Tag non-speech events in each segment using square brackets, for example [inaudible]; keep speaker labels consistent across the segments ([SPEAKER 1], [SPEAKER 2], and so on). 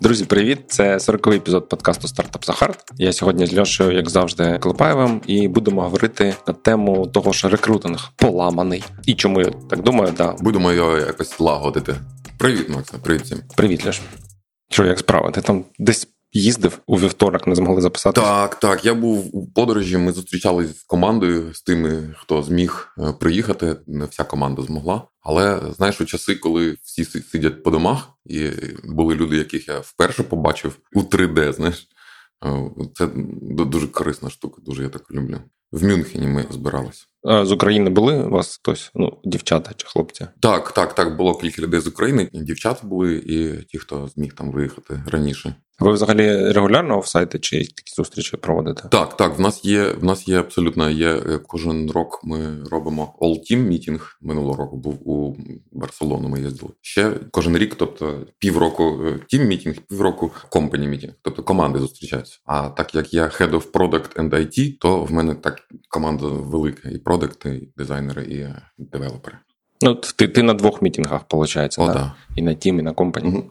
[SPEAKER 1] Друзі, привіт! Це 40-й епізод подкасту Стартап Захард. Я сьогодні з Льошею, як завжди, Клепаєвим, і будемо говорити на тему того, що рекрутинг поламаний. І чому я так думаю, да.
[SPEAKER 2] Будемо його якось лагодити. Привіт, Макса, привіт всім.
[SPEAKER 1] Привіт, Льош. Що, як справа? Ти там десь їздив у вівторок, не змогли записати?
[SPEAKER 2] Так, так. Я був у подорожі. Ми зустрічалися з командою, з тими, хто зміг е, приїхати. Не вся команда змогла. Але знаєш, у часи, коли всі сидять по домах, і були люди, яких я вперше побачив у 3D, знаєш, е, це дуже корисна штука. Дуже я так люблю. В Мюнхені ми збиралися.
[SPEAKER 1] З України були у вас хтось? Ну, дівчата чи хлопці?
[SPEAKER 2] Так, так, так. Було кілька людей з України. І дівчата були, і ті, хто зміг там виїхати раніше.
[SPEAKER 1] Ви взагалі регулярно офсайти чи такі зустрічі проводите?
[SPEAKER 2] Так, так. В нас є в нас є абсолютно є е, кожен рок. Ми робимо all-team мітінг. Минулого року був у Барселону. Ми їздили ще кожен рік, тобто півроку team meeting, півроку company meeting, тобто команди зустрічаються. А так як я head of product and IT, то в мене так команда велика і продакти, і дизайнери, і девелопери.
[SPEAKER 1] Ну, ти ти на двох мітінгах, виходить,
[SPEAKER 2] О,
[SPEAKER 1] да?
[SPEAKER 2] да.
[SPEAKER 1] і на team, і на company.
[SPEAKER 2] Угу.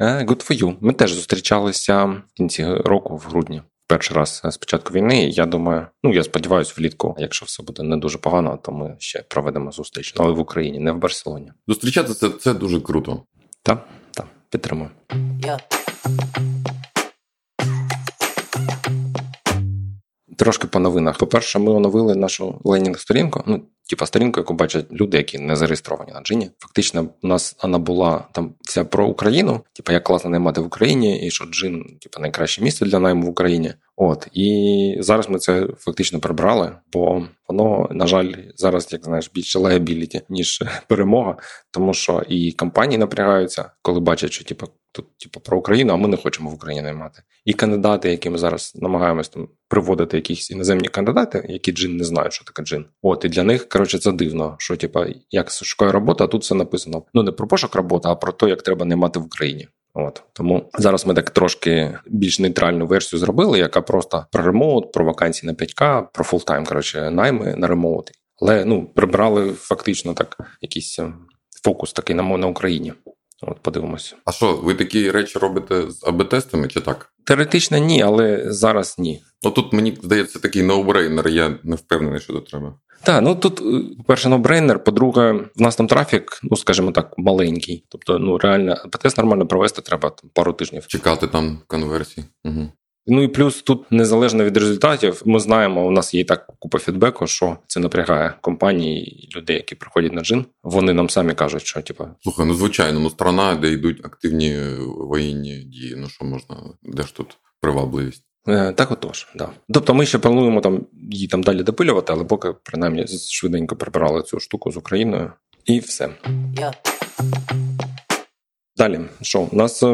[SPEAKER 1] Good for you. Ми теж зустрічалися в кінці року, в грудні. Перший раз з початку війни. Я думаю, ну я сподіваюся, влітку, якщо все буде не дуже погано, то ми ще проведемо зустріч, але в Україні, не в Барселоні.
[SPEAKER 2] Зустрічатися це дуже круто.
[SPEAKER 1] Так, так, підтримую. Yeah. Трошки по новинах. По-перше, ми оновили нашу ленінг-сторінку. Ну, типа сторінку, яку бачать люди, які не зареєстровані на джині. Фактично, у нас вона була там вся про Україну, типа як класно наймати в Україні, і що джин, типа найкраще місце для найму в Україні. От і зараз ми це фактично прибрали, бо воно, на жаль, зараз, як знаєш, більше леябіліті, ніж [laughs] перемога, тому що і компанії напрягаються, коли бачать, що типа тут, типу, про Україну, а ми не хочемо в Україні наймати. І кандидати, які ми зараз намагаємось там приводити якісь іноземні кандидати, які Djinni не знають, що таке Djinni. От і для них коротше це дивно, що типа як шукає робота, а тут все написано. Ну не про пошук роботи, а про те, як треба наймати в Україні. От тому зараз ми так трошки більш нейтральну версію зробили, яка просто про remote, про вакансії на 5К, про full-time, коротше, найми на remote. Але ну прибрали фактично так якийсь фокус такий на на Україні. От подивимося.
[SPEAKER 2] А що, ви такі речі робите з АБ-тестами чи так?
[SPEAKER 1] Теоретично ні, але зараз ні.
[SPEAKER 2] Ну тут мені здається такий no-brainer, я не впевнений, що тут треба.
[SPEAKER 1] Так, ну тут, по-перше, no-brainer, по-друге, в нас там трафік, ну скажімо так, маленький. Тобто, ну реально, АБ-тест нормально провести треба там, пару тижнів.
[SPEAKER 2] Чекати там конверсії. Угу.
[SPEAKER 1] Ну і плюс тут незалежно від результатів, ми знаємо, у нас є і так купа фідбеку, що це напрягає компанії і людей, які приходять на Djinni. Вони нам самі кажуть, що типу...
[SPEAKER 2] слухай, ну звичайно, ну страна, де йдуть активні воєнні дії. Ну що можна, де ж тут привабливість?
[SPEAKER 1] Так, отож, да. Тобто ми ще плануємо там її там далі допилювати, але поки принаймні швиденько прибирали цю штуку з Україною, і все. Yeah. Далі, що у нас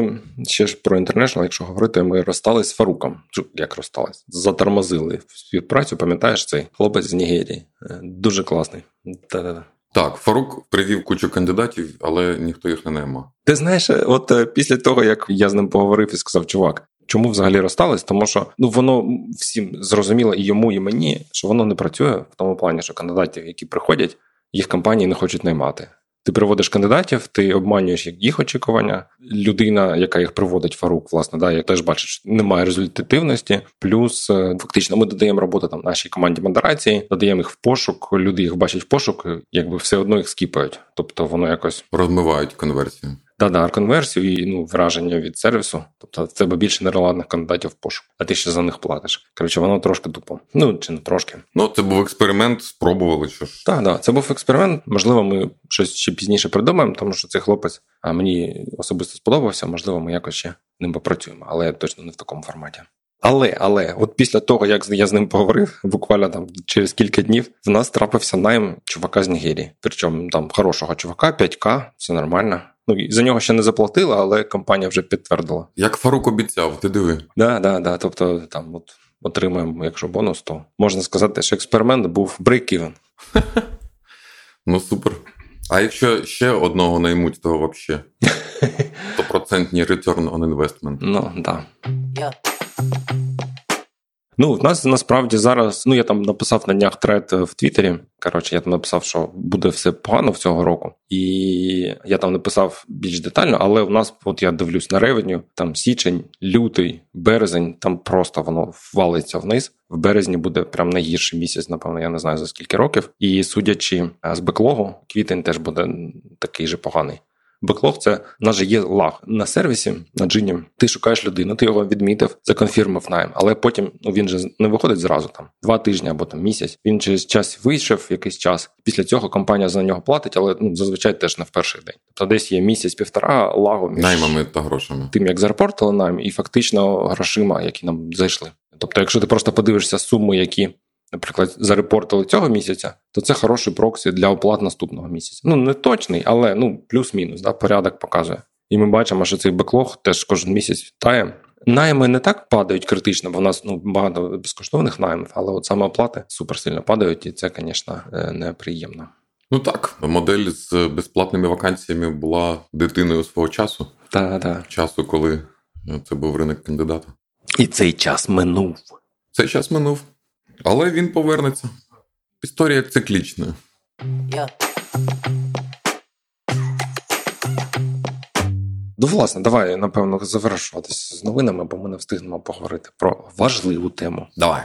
[SPEAKER 1] ще ж про інтернешнл, якщо говорити, ми розстались з Фаруком. Як розстались? Затормозили співпрацю, пам'ятаєш цей хлопець з Нігерії. Дуже класний. Та-да-да.
[SPEAKER 2] Так, Фарук привів кучу кандидатів, але ніхто їх не наймав.
[SPEAKER 1] Ти знаєш, от після того, як я з ним поговорив і сказав, чувак, чому взагалі розстались? Тому що ну воно всім зрозуміло і йому, і мені, що воно не працює в тому плані, що кандидатів, які приходять, їх компанії не хочуть наймати. Ти приводиш кандидатів, ти обманюєш їх очікування. Людина, яка їх проводить, Фарук, власне, да, я теж бачу, що немає результативності. Плюс фактично ми додаємо роботу там нашій команді модерації, додаємо їх в пошук. Люди їх бачать в пошук, якби все одно їх скіпають. Тобто воно якось
[SPEAKER 2] розмивають конверсію.
[SPEAKER 1] Да-да, конверсію і ну, враження від сервісу. Тобто в тебе більше нерелевантних кандидатів в пошук, а ти ще за них платиш. Коротше, воно трошки тупо. Ну чи не трошки.
[SPEAKER 2] Ну це був експеримент, спробували що ж.
[SPEAKER 1] Так, да, це був експеримент. Можливо, ми щось ще пізніше придумаємо, тому що цей хлопець а мені особисто сподобався. Можливо, ми якось ще ним попрацюємо, але точно не в такому форматі. Але, але, от після того, як я з ним поговорив, буквально там через кілька днів, в нас трапився найм чувака з Нігерії. Причому там хорошого чувака, 5К, все нормально. Ну за нього ще не заплатила, але компанія вже підтвердила.
[SPEAKER 2] Як Фарук обіцяв, ти диви.
[SPEAKER 1] Да, да, да. Тобто там от отримаємо, якщо бонус, то можна сказати, що експеримент був break-even. [laughs]
[SPEAKER 2] Ну супер. А якщо ще одного наймуть, то взагалі [laughs] стопроцентний return on investment.
[SPEAKER 1] Ну, да. Ну, в нас насправді зараз, ну я там написав на днях трет в Твіттері. Коротше, я там написав, що буде все погано в цього року, і я там написав більш детально, але в нас, от я дивлюсь на ревеню, там січень, лютий, березень, там просто воно валиться вниз. В березні буде прям найгірший місяць, напевно, я не знаю за скільки років. І судячи з беклогу, квітень теж буде такий же поганий. Беклог це в нас же є лаг на сервісі на джині. Ти шукаєш людину, ти його відмітив, законфірмив найм, але потім ну він же не виходить зразу там два тижні або там місяць. Він через час вийшов якийсь час. Після цього компанія за нього платить, але ну зазвичай теж не в перший день. Тобто десь є місяць-півтора лагу між
[SPEAKER 2] наймами та грошами.
[SPEAKER 1] Тим як зарепортили найм, і фактично грошима, які нам зайшли. Тобто, якщо ти просто подивишся суми, які наприклад, зарепортили цього місяця, то це хороший проксі для оплат наступного місяця. Ну не точний, але ну плюс-мінус, да, порядок показує. І ми бачимо, що цей беклог теж кожен місяць тає. Найми не так падають критично, бо в нас ну багато безкоштовних наймів, але от саме оплати супер сильно падають, і це, звісно, е, неприємно.
[SPEAKER 2] Ну так, модель з безплатними вакансіями була дитиною свого часу.
[SPEAKER 1] Так, так.
[SPEAKER 2] Часу, коли це був ринок кандидата.
[SPEAKER 1] І цей час минув.
[SPEAKER 2] Цей час минув. Але він повернеться. Історія циклічна. Yeah.
[SPEAKER 1] Ну, власне, давай, напевно, завершуватися з новинами, бо ми не встигнемо поговорити про важливу тему.
[SPEAKER 2] Давай.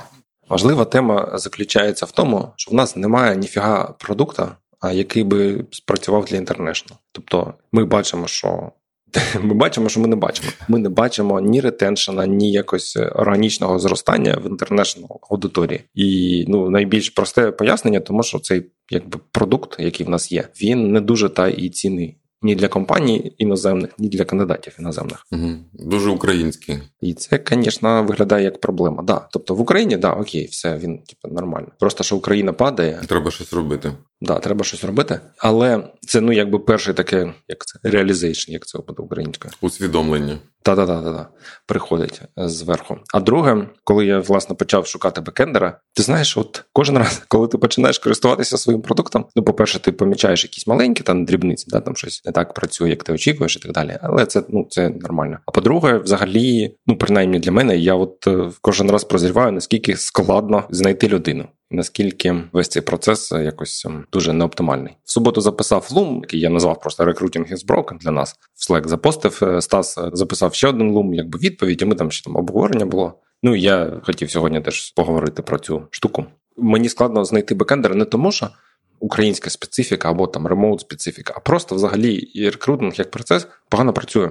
[SPEAKER 1] Важлива тема заключається в тому, що в нас немає ніфіга продукта, який би спрацював для інтернешнл. Тобто, ми бачимо, що [laughs] Ми бачимо, що ми не бачимо. Ми не бачимо ні ретеншена, ні якось органічного зростання в інтернешнл аудиторії. І ну найбільш просте пояснення, тому що цей якби продукт, який в нас є, він не дуже та і цінний ні для компаній іноземних, ні для кандидатів іноземних.
[SPEAKER 2] Угу. Дуже український.
[SPEAKER 1] І це, звісно, виглядає як проблема. Да. Тобто в Україні, да, окей, все, він типу, нормально. Просто що Україна падає.
[SPEAKER 2] Треба щось робити.
[SPEAKER 1] Да, треба щось робити. Але це ну якби перше таке, як це realization, як це буде українською.
[SPEAKER 2] Усвідомлення.
[SPEAKER 1] Та-та-та, приходить зверху. А друге, коли я власне почав шукати бекендера, ти знаєш, от кожен раз, [laughs] коли ти починаєш користуватися своїм продуктом, ну, по-перше, ти помічаєш якісь маленькі там дрібниці, да, там щось не так працює, як ти очікуєш, і так далі. Але це ну це нормально. А по-друге, взагалі, ну принаймні для мене, я от е, кожен раз прозріваю, наскільки складно знайти людину. Наскільки весь цей процес е, якось ем, дуже неоптимальний. В суботу записав лум, який я назвав просто Recruiting is broken для нас. В Slack запостив е, Стас, е, записав ще один лум, якби відповідь. і Ми там ще там обговорення було. Ну я хотів сьогодні теж поговорити про цю штуку. Мені складно знайти бекендера не тому, що українська специфіка або там ремоут специфіка, а просто взагалі і рекрутинг як процес погано працює.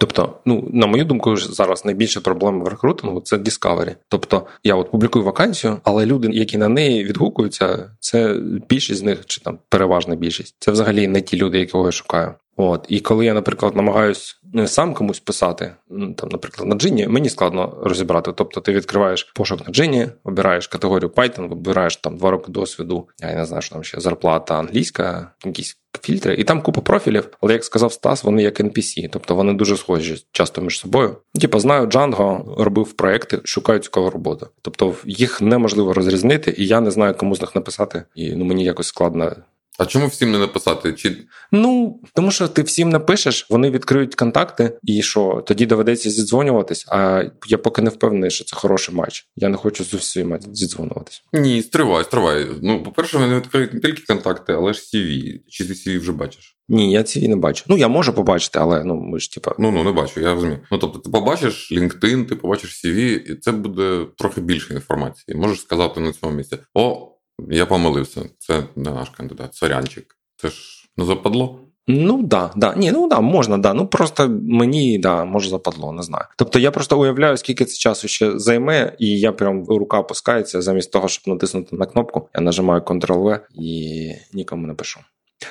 [SPEAKER 1] Тобто, ну на мою думку, зараз найбільша проблема в рекрутингу це Discovery. Тобто я от публікую вакансію, але люди, які на неї відгукуються, це більшість з них, чи там переважна більшість. Це взагалі не ті люди, якого я шукаю. От і коли я, наприклад, намагаюсь не сам комусь писати, ну, там, наприклад, на джині, мені складно розібрати. Тобто, ти відкриваєш пошук на джині, обираєш категорію Python, вибираєш там два роки досвіду. Я не знаю, що там ще зарплата англійська, якісь фільтри, і там купа профілів. Але як сказав Стас, вони як NPC, тобто вони дуже схожі часто між собою. Типа знаю, Django робив проекти, шукають цікаву роботу. Тобто їх неможливо розрізнити, і я не знаю, кому з них написати. І ну мені якось складно
[SPEAKER 2] а чому всім не написати? Чи
[SPEAKER 1] ну тому, що ти всім напишеш, вони відкриють контакти, і що тоді доведеться зідзвонюватись. А я поки не впевнений, що це хороший матч. Я не хочу з усіма зідзвонюватись.
[SPEAKER 2] Ні, стривай, стривай. Ну, по-перше, вони відкриють не тільки контакти, але ж CV. Чи ти CV вже бачиш?
[SPEAKER 1] Ні, я CV не бачу. Ну я можу побачити, але ну ми ж типа.
[SPEAKER 2] Ну ну не бачу, я розумію. Ну тобто, ти побачиш LinkedIn, ти побачиш CV, і це буде трохи більше інформації. Можеш сказати на цьому місці. О. Я помилився. Це не наш кандидат. Сорянчик. Це ж не западло?
[SPEAKER 1] Ну да, да. Ні, ну да, можна, да. Ну просто мені да, може западло, не знаю. Тобто я просто уявляю, скільки це часу ще займе, і я прям рука опускається, замість того, щоб натиснути на кнопку, я нажимаю Ctrl-V і нікому не пишу.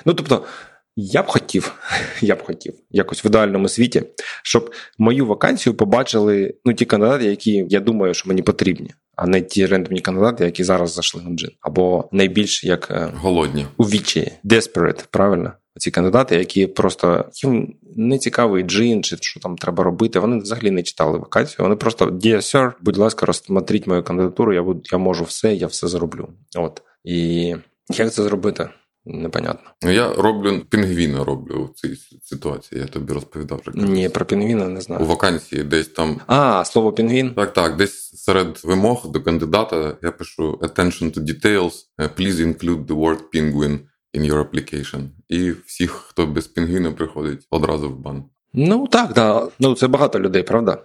[SPEAKER 1] Ну тобто. Я б хотів, [laughs] я б хотів якось в ідеальному світі, щоб мою вакансію побачили ну ті кандидати, які я думаю, що мені потрібні а не ті рендомні кандидати, які зараз зайшли на джин, або найбільш як е,
[SPEAKER 2] голодні
[SPEAKER 1] у вічі, desperate, правильно. Ці кандидати, які просто їм не цікавий джин, чи що там треба робити. Вони взагалі не читали вакансію. Вони просто Dear Sir, будь ласка, розсмотріть мою кандидатуру. Я буду, я можу все, я все зроблю. От і як це зробити? Непонятно.
[SPEAKER 2] Ну, я роблю пінгвіна роблю в цій ситуації. Я тобі розповідав вже.
[SPEAKER 1] Ні, про пінгвіна не знаю.
[SPEAKER 2] У вакансії десь там.
[SPEAKER 1] А, слово пінгвін?
[SPEAKER 2] Так, так. Десь серед вимог до кандидата я пишу attention to details. Please include the word penguin in your application. І всіх, хто без пінгвіна приходить, одразу в бан.
[SPEAKER 1] Ну так, да. Ну це багато людей, правда?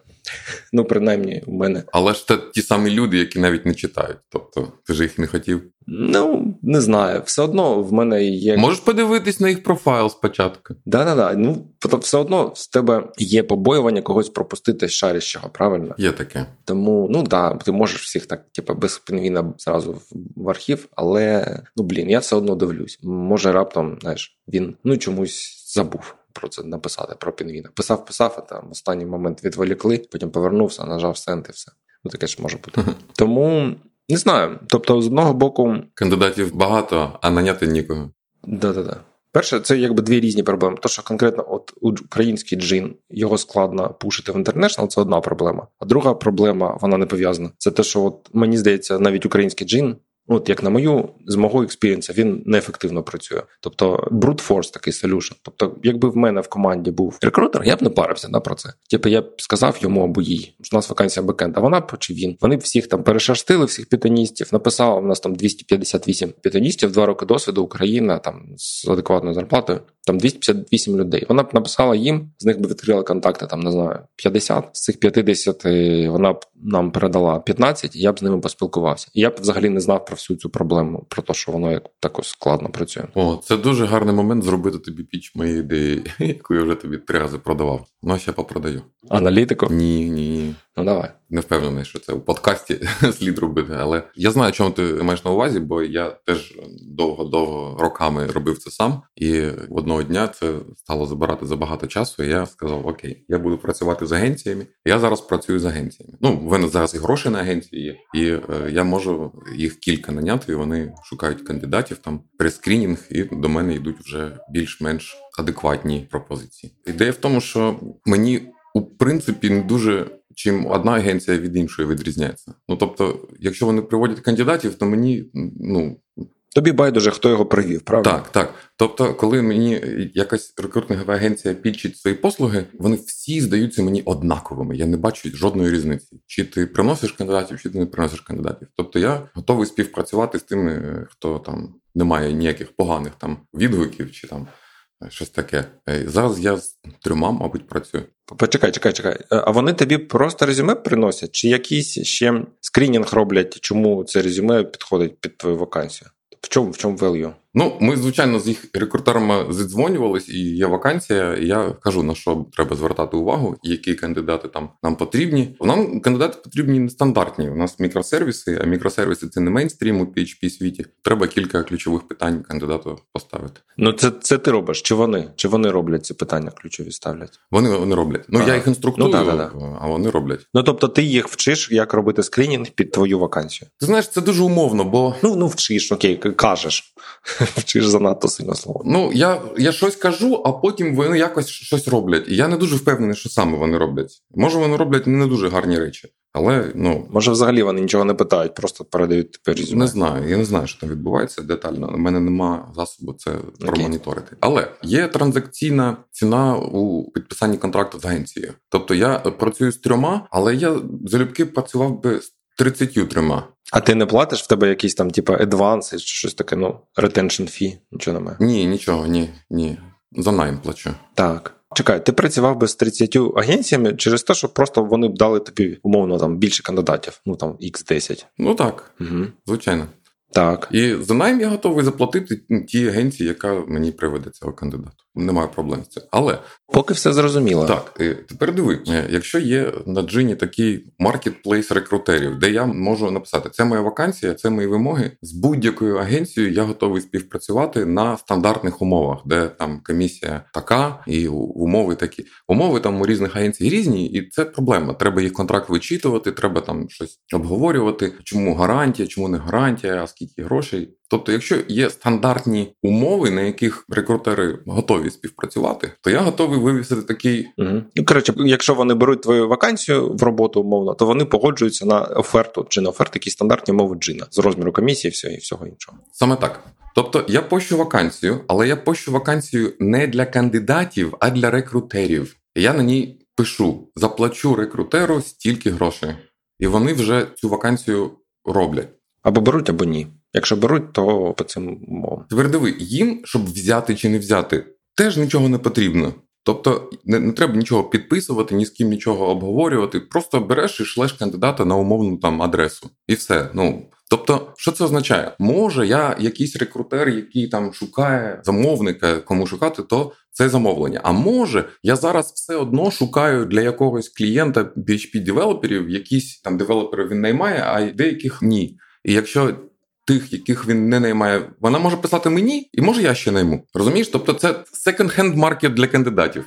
[SPEAKER 1] Ну, принаймні, у мене.
[SPEAKER 2] Але ж це ті самі люди, які навіть не читають. Тобто, ти ж їх не хотів.
[SPEAKER 1] Ну, не знаю. Все одно в мене є.
[SPEAKER 2] Можеш подивитись на їх профайл спочатку.
[SPEAKER 1] Да, да, да. Ну, все одно в тебе є побоювання когось пропустити з шарящого, правильно?
[SPEAKER 2] Є таке.
[SPEAKER 1] Тому, ну да, ти можеш всіх так, типу, без пінгвіна зразу в архів, але ну блін, я все одно дивлюсь. Може, раптом, знаєш, він ну чомусь забув про це написати, про пінгвіна. Писав, писав, а там останній момент відволікли, потім повернувся, нажав сенд і все. Ну таке ж може бути. Тому не знаю. Тобто, з одного боку,
[SPEAKER 2] кандидатів багато, а наняти нікого.
[SPEAKER 1] Да-да-да. Перше, це якби дві різні проблеми. То, що конкретно от український Джин його складно пушити в international, це одна проблема. А друга проблема, вона не пов'язана. Це те, що от мені здається, навіть український Джин От як на мою, з мого experience 'а, він неефективно працює. Тобто brute force такий solution. Тобто, якби в мене в команді був рекрутер, я б не парився да, про це. Типу, я б сказав йому або їй, що у нас вакансія бекенд, а вона чи він. Вони всіх там перешерстили, всіх пітоністів, написала, у нас там 258 пітоністів, два роки досвіду, Україна там з адекватною зарплатою. Там 258 людей. Вона б написала їм, з них би відкрила контакти, там не знаю, 50. З цих 50 вона б нам передала 15, і я б з ними поспілкувався. І я б взагалі не знав про всю цю проблему, про те, що воно як також складно працює.
[SPEAKER 2] О, це дуже гарний момент зробити тобі піч моєї ідеї, [laughs] яку я вже тобі три рази продавав. Ну, ще попродаю.
[SPEAKER 1] Аналітику?
[SPEAKER 2] Ні, ні.
[SPEAKER 1] Ну давай.
[SPEAKER 2] Не впевнений, що це у подкасті [laughs] слід робити, але я знаю, чому ти маєш на увазі, бо я теж довго-довго роками робив це сам, і одного дня це стало забирати забагато часу. і Я сказав: Окей, я буду працювати з агенціями. Я зараз працюю з агенціями. Ну, в мене зараз і гроші на агенції є, і е, я можу їх кілька наняти. і Вони шукають кандидатів там прескрінінг, і до мене йдуть вже більш-менш адекватні пропозиції. Ідея в тому, що мені у принципі не дуже чим одна агенція від іншої відрізняється. Ну тобто, якщо вони приводять кандидатів, то мені ну.
[SPEAKER 1] Тобі байдуже, хто його привів, правда?
[SPEAKER 2] Так, так. Тобто, коли мені якась рекрутингова агенція підчить свої послуги, вони всі здаються мені однаковими. Я не бачу жодної різниці. Чи ти приносиш кандидатів, чи ти не приносиш кандидатів. Тобто я готовий співпрацювати з тими, хто там не має ніяких поганих там відгуків чи там щось таке. Зараз я з трьома, мабуть, працюю.
[SPEAKER 1] Почекай, чекай, чекай. Е, а вони тобі просто резюме приносять, чи якийсь ще скринінг роблять, чому це резюме підходить під твою вакансію? В чому в чому value?
[SPEAKER 2] Ну, ми, звичайно, з їх рекрутерами зідзвонювалися, і є вакансія. і Я кажу, на що треба звертати увагу, які кандидати там нам потрібні. Нам кандидати потрібні нестандартні. У нас мікросервіси, а мікросервіси це не мейнстрім у PHP світі. Треба кілька ключових питань кандидату поставити.
[SPEAKER 1] Ну, це це ти робиш? Чи вони? Чи вони роблять ці питання? Ключові ставлять?
[SPEAKER 2] Вони вони роблять. Ну ага. я їх інструктую, ну, да, да, да. а вони роблять.
[SPEAKER 1] Ну тобто, ти їх вчиш, як робити скринінг під твою вакансію?
[SPEAKER 2] Ти знаєш, це дуже умовно, бо
[SPEAKER 1] ну ну вчиш, окей, кажеш. [laughs] Вчиш занадто сильно слово.
[SPEAKER 2] Ну я я щось кажу, а потім вони якось щось роблять. І я не дуже впевнений, що саме вони роблять. Може, вони роблять не дуже гарні речі. Але ну
[SPEAKER 1] може, взагалі вони нічого не питають, просто передають тепер резюме.
[SPEAKER 2] Не знаю. Я не знаю, що там відбувається детально. У мене нема засобу це okay. промоніторити. Але є транзакційна ціна у підписанні контракту з агенцією. Тобто я працюю з трьома, але я залюбки працював би з 33.
[SPEAKER 1] А ти не платиш в тебе якісь там, типу, адванси чи щось таке, ну, retention fee? Нічого немає?
[SPEAKER 2] Ні, нічого, ні, ні. За найм плачу.
[SPEAKER 1] Так. Чекай, ти працював би з 30 агенціями через те, що просто вони б дали тобі умовно там більше кандидатів, ну там X10.
[SPEAKER 2] Ну так, угу. звичайно.
[SPEAKER 1] Так.
[SPEAKER 2] І за найм я готовий заплатити тій агенції, яка мені приведе цього кандидата. Немає проблем з цим. Але
[SPEAKER 1] поки все зрозуміло.
[SPEAKER 2] Так, тепер диви, е, якщо є на джині такий маркетплейс рекрутерів, де я можу написати, це моя вакансія, це мої вимоги. З будь-якою агенцією я готовий співпрацювати на стандартних умовах, де там комісія така і умови такі. Умови там у різних агенцій різні, і це проблема. Треба їх контракт вичитувати, треба там щось обговорювати. Чому гарантія, чому не гарантія, а скільки грошей. Тобто, якщо є стандартні умови, на яких рекрутери готові співпрацювати, то я готовий вивісити такий.
[SPEAKER 1] Угу. Коротше, якщо вони беруть твою вакансію в роботу умовно, то вони погоджуються на оферту чи на оферту, які стандартні умови джина з розміру комісії, все і всього іншого.
[SPEAKER 2] Саме так. Тобто я пощу вакансію, але я пощу вакансію не для кандидатів, а для рекрутерів. Я на ній пишу: заплачу рекрутеру стільки грошей, і вони вже цю вакансію роблять.
[SPEAKER 1] Або беруть, або ні. Якщо беруть, то по цим умовам.
[SPEAKER 2] Тепер диви, їм, щоб взяти чи не взяти, теж нічого не потрібно. Тобто не, не треба нічого підписувати, ні з ким нічого обговорювати. Просто береш і шлеш кандидата на умовну там адресу, і все. Ну тобто, що це означає? Може, я якийсь рекрутер, який там шукає замовника, кому шукати, то це замовлення. А може, я зараз все одно шукаю для якогось клієнта php девелоперів якісь там девелопери він наймає, а деяких ні. І якщо тих, яких він не наймає, вона може писати мені, і може я ще найму. Розумієш? Тобто, це секонд-хенд маркет для кандидатів.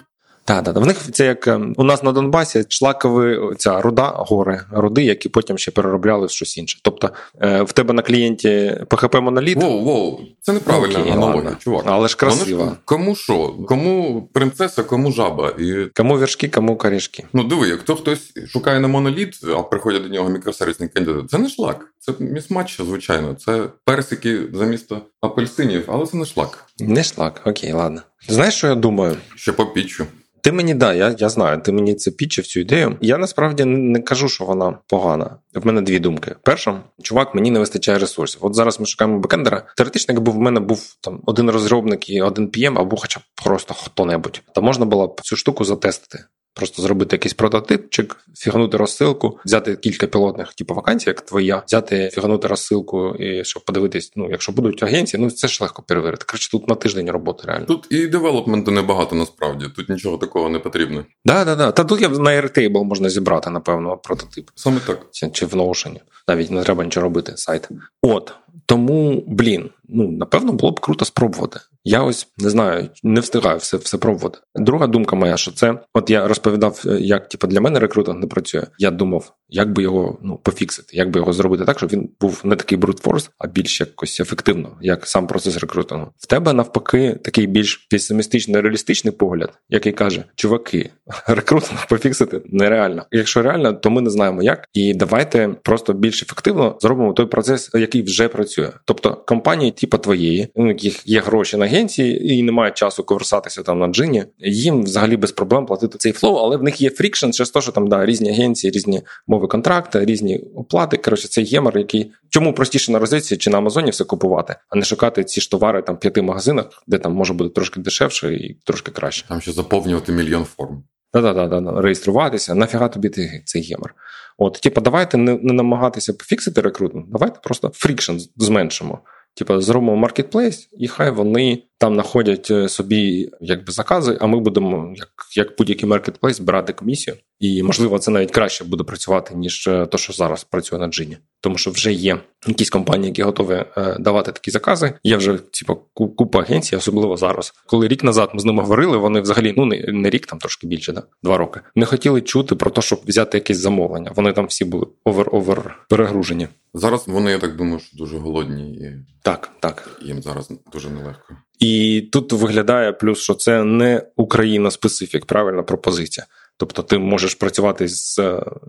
[SPEAKER 1] Так, так, в них це як ем, у нас на Донбасі шлакові ця руда, гори, руди, які потім ще переробляли в щось інше. Тобто е, в тебе на клієнті PHP моноліт.
[SPEAKER 2] Воу, воу, це неправильна
[SPEAKER 1] Окей,
[SPEAKER 2] аналогія,
[SPEAKER 1] ладно.
[SPEAKER 2] чувак.
[SPEAKER 1] Але ж красиво.
[SPEAKER 2] Ж кому що? Кому принцеса, кому жаба. І
[SPEAKER 1] Кому віршки, кому корішки.
[SPEAKER 2] ну диви, як то хтось шукає на моноліт, а приходять до нього мікросервісні кандидати. Це не шлак. Це місматч, звичайно. Це персики замість апельсинів, але це не шлак.
[SPEAKER 1] Не шлак, окей, ладно. Знаєш, що я думаю?
[SPEAKER 2] Ще по піччю.
[SPEAKER 1] Ти мені да, я я знаю, ти мені це пічив цю ідею. Я насправді не кажу, що вона погана. В мене дві думки. Перша, чувак, мені не вистачає ресурсів. От зараз ми шукаємо бекендера. Теоретично, якби в мене був там один розробник і один PM, або хоча б просто хто-небудь, то можна було б цю штуку затестити. Просто зробити якийсь прототипчик, фігнути розсилку, взяти кілька пілотних, типу вакансій, як твоя, взяти фігнути розсилку, і щоб подивитись, ну якщо будуть агенції, ну це ж легко перевірити. Коротше, тут на тиждень роботи реально.
[SPEAKER 2] Тут і девелопменту небагато насправді. Тут нічого такого не потрібно.
[SPEAKER 1] Да, да, да. Та тут я на Airtable можна зібрати, напевно, прототип.
[SPEAKER 2] Саме так.
[SPEAKER 1] Чи, чи в Notion. Навіть не треба нічого робити сайт. От тому, блін, ну напевно, було б круто спробувати. Я ось не знаю, не встигаю все все пробувати. Друга думка моя, що це, от я розповідав, як типу, для мене рекрутинг не працює. Я думав, як би його ну пофіксити, як би його зробити так, щоб він був не такий брутфорс, а більш якось ефективно, як сам процес рекрутингу. В тебе навпаки такий більш песимістичний, реалістичний погляд, який каже: чуваки, [laughs] рекрутинг пофіксити нереально. Якщо реально, то ми не знаємо як. І давайте просто більш ефективно зробимо той процес, який вже працює. Тобто компанії, типу твоєї, у яких є гроші на агенції і немає часу ковирсатися там на Джині, їм взагалі без проблем платити цей flow, але в них є friction через те, що там да різні агенції, різні мови контракти, різні оплати. Коротше, цей гемор, який чому простіше на Розетці чи на Амазоні все купувати, а не шукати ці ж товари там в п'яти магазинах, де там може бути трошки дешевше і трошки краще.
[SPEAKER 2] Там ще заповнювати мільйон форм.
[SPEAKER 1] Да-да-да, реєструватися, нафіга тобі ти цей гемор. От, типу, давайте не, не намагатися пофіксити рекрутмент, давайте просто friction зменшимо. Типа, зробимо маркетплейс, і хай вони там знаходять собі якби закази, а ми будемо, як як будь-який маркетплейс, брати комісію. І можливо, це навіть краще буде працювати, ніж то, що зараз працює на Джині. Тому що вже є якісь компанії, які готові е, давати такі закази. Є вже типу, купа агенцій, особливо зараз. Коли рік назад ми з ними говорили, вони взагалі ну не, не рік, там трошки більше, да? два роки. Не хотіли чути про те, щоб взяти якесь замовлення. Вони там всі були over-over перегружені.
[SPEAKER 2] Зараз вони, я так думаю, що дуже голодні і
[SPEAKER 1] так, так.
[SPEAKER 2] Їм зараз дуже нелегко.
[SPEAKER 1] І тут виглядає плюс, що це не Україна специфік, правильна пропозиція. Тобто ти можеш працювати з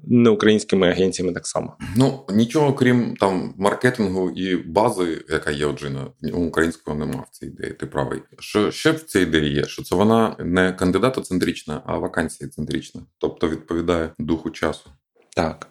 [SPEAKER 1] неукраїнськими агенціями так само.
[SPEAKER 2] Ну нічого крім там маркетингу і бази, яка є у Джина, українського нема в цій ідеї. Ти правий. Що ще в цій ідеї є? Що це вона не кандидатоцентрична, а вакансія центрична, тобто відповідає духу часу.
[SPEAKER 1] Так.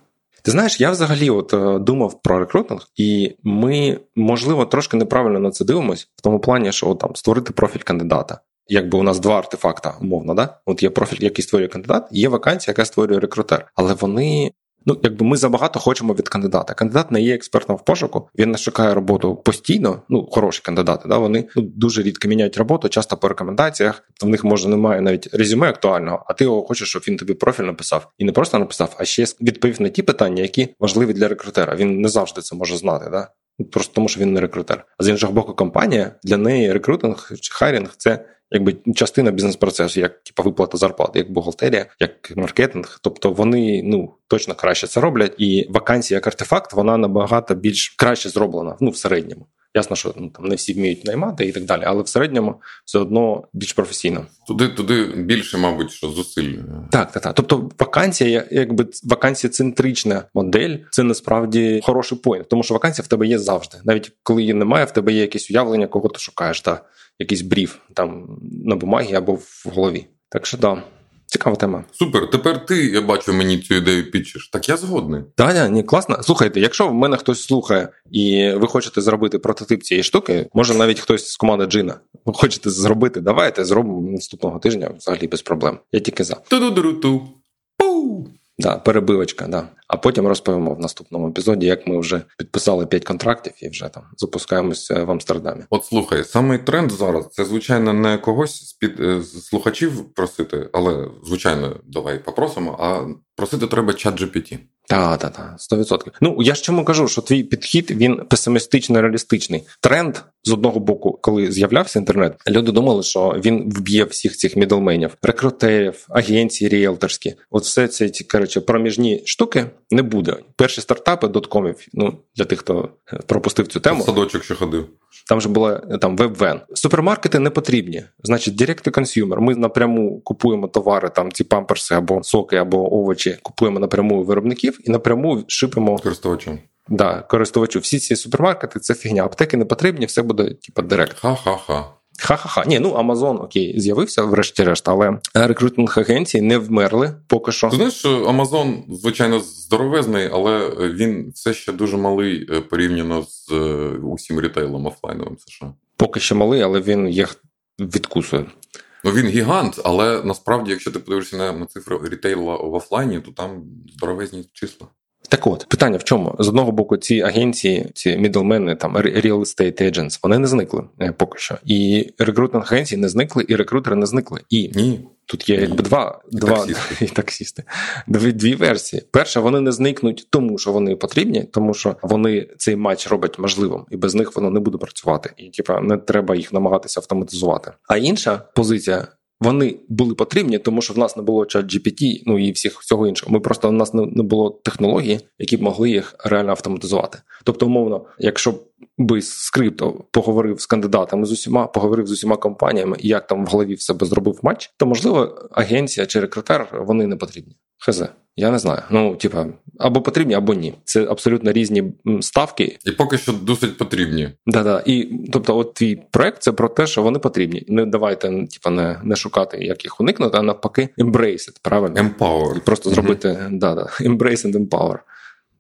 [SPEAKER 1] Ти знаєш, я взагалі от думав про рекрутинг, і ми, можливо, трошки неправильно на це дивимося, в тому плані, що от, там створити профіль кандидата. Якби у нас два артефакта, умовно, да? От є профіль, який створює кандидат, і є вакансія, яка створює рекрутер. Але вони. Ну, якби ми забагато хочемо від кандидата. Кандидат не є експертом в пошуку, він не шукає роботу постійно. Ну, хороші кандидати. Да, Вони ну, дуже рідко міняють роботу, часто по рекомендаціях. В них може немає навіть резюме актуального, а ти його хочеш, щоб він тобі профіль написав. І не просто написав, а ще відповів на ті питання, які важливі для рекрутера. Він не завжди це може знати. Да? Просто тому, що він не рекрутер. А з іншого боку, компанія для неї рекрутинг чи хайрінг це якби частина бізнес-процесу, як типу, виплата зарплати, як бухгалтерія, як маркетинг. Тобто вони ну точно краще це роблять. І вакансія як артефакт, вона набагато більш краще зроблена ну в середньому. Ясно, що ну, там не всі вміють наймати і так далі, але в середньому все одно більш професійно.
[SPEAKER 2] Туди туди більше, мабуть, що зусиль.
[SPEAKER 1] Так, так, так. Тобто вакансія, якби вакансія центрична модель, це насправді хороший point, тому що вакансія в тебе є завжди. Навіть коли її немає, в тебе є якесь уявлення, кого ти шукаєш, та якийсь брів там на бумагі або в голові. Так що да. Цікава тема.
[SPEAKER 2] Супер. Тепер ти, я бачу, мені цю ідею пічеш. Так я згодний.
[SPEAKER 1] Так, ні, класно. Слухайте, якщо в мене хтось слухає і ви хочете зробити прототип цієї штуки, може навіть хтось з команди Джина. Ви хочете зробити, давайте зробимо наступного тижня взагалі без проблем. Я тільки за.
[SPEAKER 2] Ту-ду-ду-ту.
[SPEAKER 1] Да, перебивочка, да. А потім розповімо в наступному епізоді, як ми вже підписали 5 контрактів і вже там запускаємося в Амстердамі.
[SPEAKER 2] От слухай, самий тренд зараз це звичайно не когось з під е, з слухачів просити, але звичайно, давай попросимо. А просити треба чат GPT.
[SPEAKER 1] Так, так, так, 100%. Ну я ж чому кажу, що твій підхід він песимістично реалістичний. Тренд з одного боку, коли з'являвся інтернет, люди думали, що він вб'є всіх цих мідлменів, рекрутерів, агенції ріелторські. От все це ці коротше, проміжні штуки не буде. Перші стартапи доткомів, ну для тих, хто пропустив цю тему.
[SPEAKER 2] Садочок, що ходив.
[SPEAKER 1] Там же була там веб-вен. Супермаркети не потрібні. Значить, to consumer. Ми напряму купуємо товари, там ці памперси або соки, або овочі, купуємо напряму виробників і напряму шипимо
[SPEAKER 2] користувачам.
[SPEAKER 1] Да, користувачу. Всі ці супермаркети це фігня. Аптеки не потрібні, все буде типу, директ.
[SPEAKER 2] Ха-ха-ха.
[SPEAKER 1] Ха-ха-ха. Ні, ну Амазон окей, з'явився, врешті-решт, але рекрутинг агенції не вмерли поки що.
[SPEAKER 2] Ти знаєш, що Амазон, звичайно, здоровезний, але він все ще дуже малий е, порівняно з е, усім рітейлом офлайновим США.
[SPEAKER 1] Поки що малий, але він їх відкусує.
[SPEAKER 2] Ну він гігант, але насправді, якщо ти подивишся на, на цифри рітейла в офлайні, то там здоровезні числа.
[SPEAKER 1] Так от, питання в чому? З одного боку, ці агенції, ці мідлмени, там real estate agents, вони не зникли е, поки що. І рекрутинг агенції не зникли, і рекрутери не зникли. І
[SPEAKER 2] ні.
[SPEAKER 1] Тут є якби два
[SPEAKER 2] і
[SPEAKER 1] два
[SPEAKER 2] таксісти. [laughs]
[SPEAKER 1] і таксісти. Дві, дві версії. Перша, вони не зникнуть, тому що вони потрібні, тому що вони цей матч роблять можливим, і без них воно не буде працювати. І типа не треба їх намагатися автоматизувати. А інша позиція. Вони були потрібні, тому що в нас не було чат GPT, ну і всіх всього іншого. Ми просто у нас не, не було технології, які б могли їх реально автоматизувати. Тобто, умовно, якщо би скрипто поговорив з кандидатами з усіма, поговорив з усіма компаніями, і як там в голові в себе зробив матч, то можливо агенція чи рекрутер вони не потрібні. Хз, я не знаю. Ну, типа, або потрібні, або ні. Це абсолютно різні ставки.
[SPEAKER 2] І поки що досить потрібні.
[SPEAKER 1] Да-да. І тобто, от твій проект це про те, що вони потрібні. Не давайте, типа, не, не шукати, як їх уникнути, а навпаки, embrace it, правильно?
[SPEAKER 2] Empower.
[SPEAKER 1] І просто зробити mm-hmm. да-да, embrace and empower.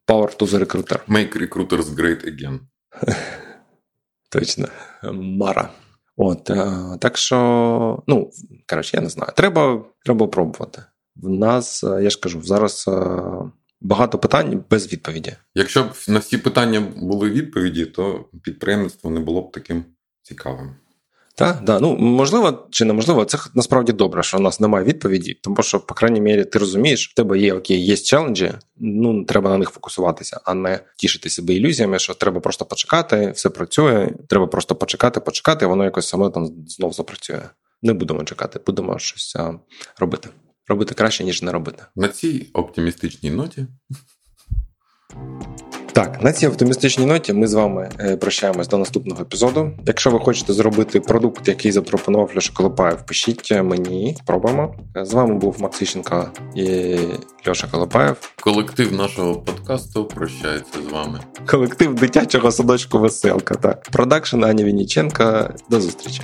[SPEAKER 1] Power to the recruiter.
[SPEAKER 2] Make recruiters great again. [laughs]
[SPEAKER 1] Точно. Мара. От, так що, ну, коротше, я не знаю. Треба, треба пробувати. В нас, я ж кажу, зараз багато питань без відповіді.
[SPEAKER 2] Якщо б на всі питання були відповіді, то підприємництво не було б таким цікавим.
[SPEAKER 1] Так, да. ну можливо чи неможливо, це насправді добре, що у нас немає відповіді, тому що, по крайній мірі, ти розумієш, в тебе є окей, є челенджі, ну треба на них фокусуватися, а не тішити себе ілюзіями, що треба просто почекати, все працює. Треба просто почекати, почекати, воно якось саме там знов запрацює. Не будемо чекати, будемо щось робити. Робити краще, ніж не робити.
[SPEAKER 2] На цій оптимістичній ноті.
[SPEAKER 1] Так, на цій оптимістичній ноті ми з вами прощаємось до наступного епізоду. Якщо ви хочете зробити продукт, який запропонував Льоша Колопаєв, пишіть мені, спробуємо. З вами був Максищенко і Льоша Колопаєв.
[SPEAKER 2] Колектив нашого подкасту прощається з вами.
[SPEAKER 1] Колектив дитячого садочку Веселка. Так, продакшн Аня Вінніченка. До зустрічі.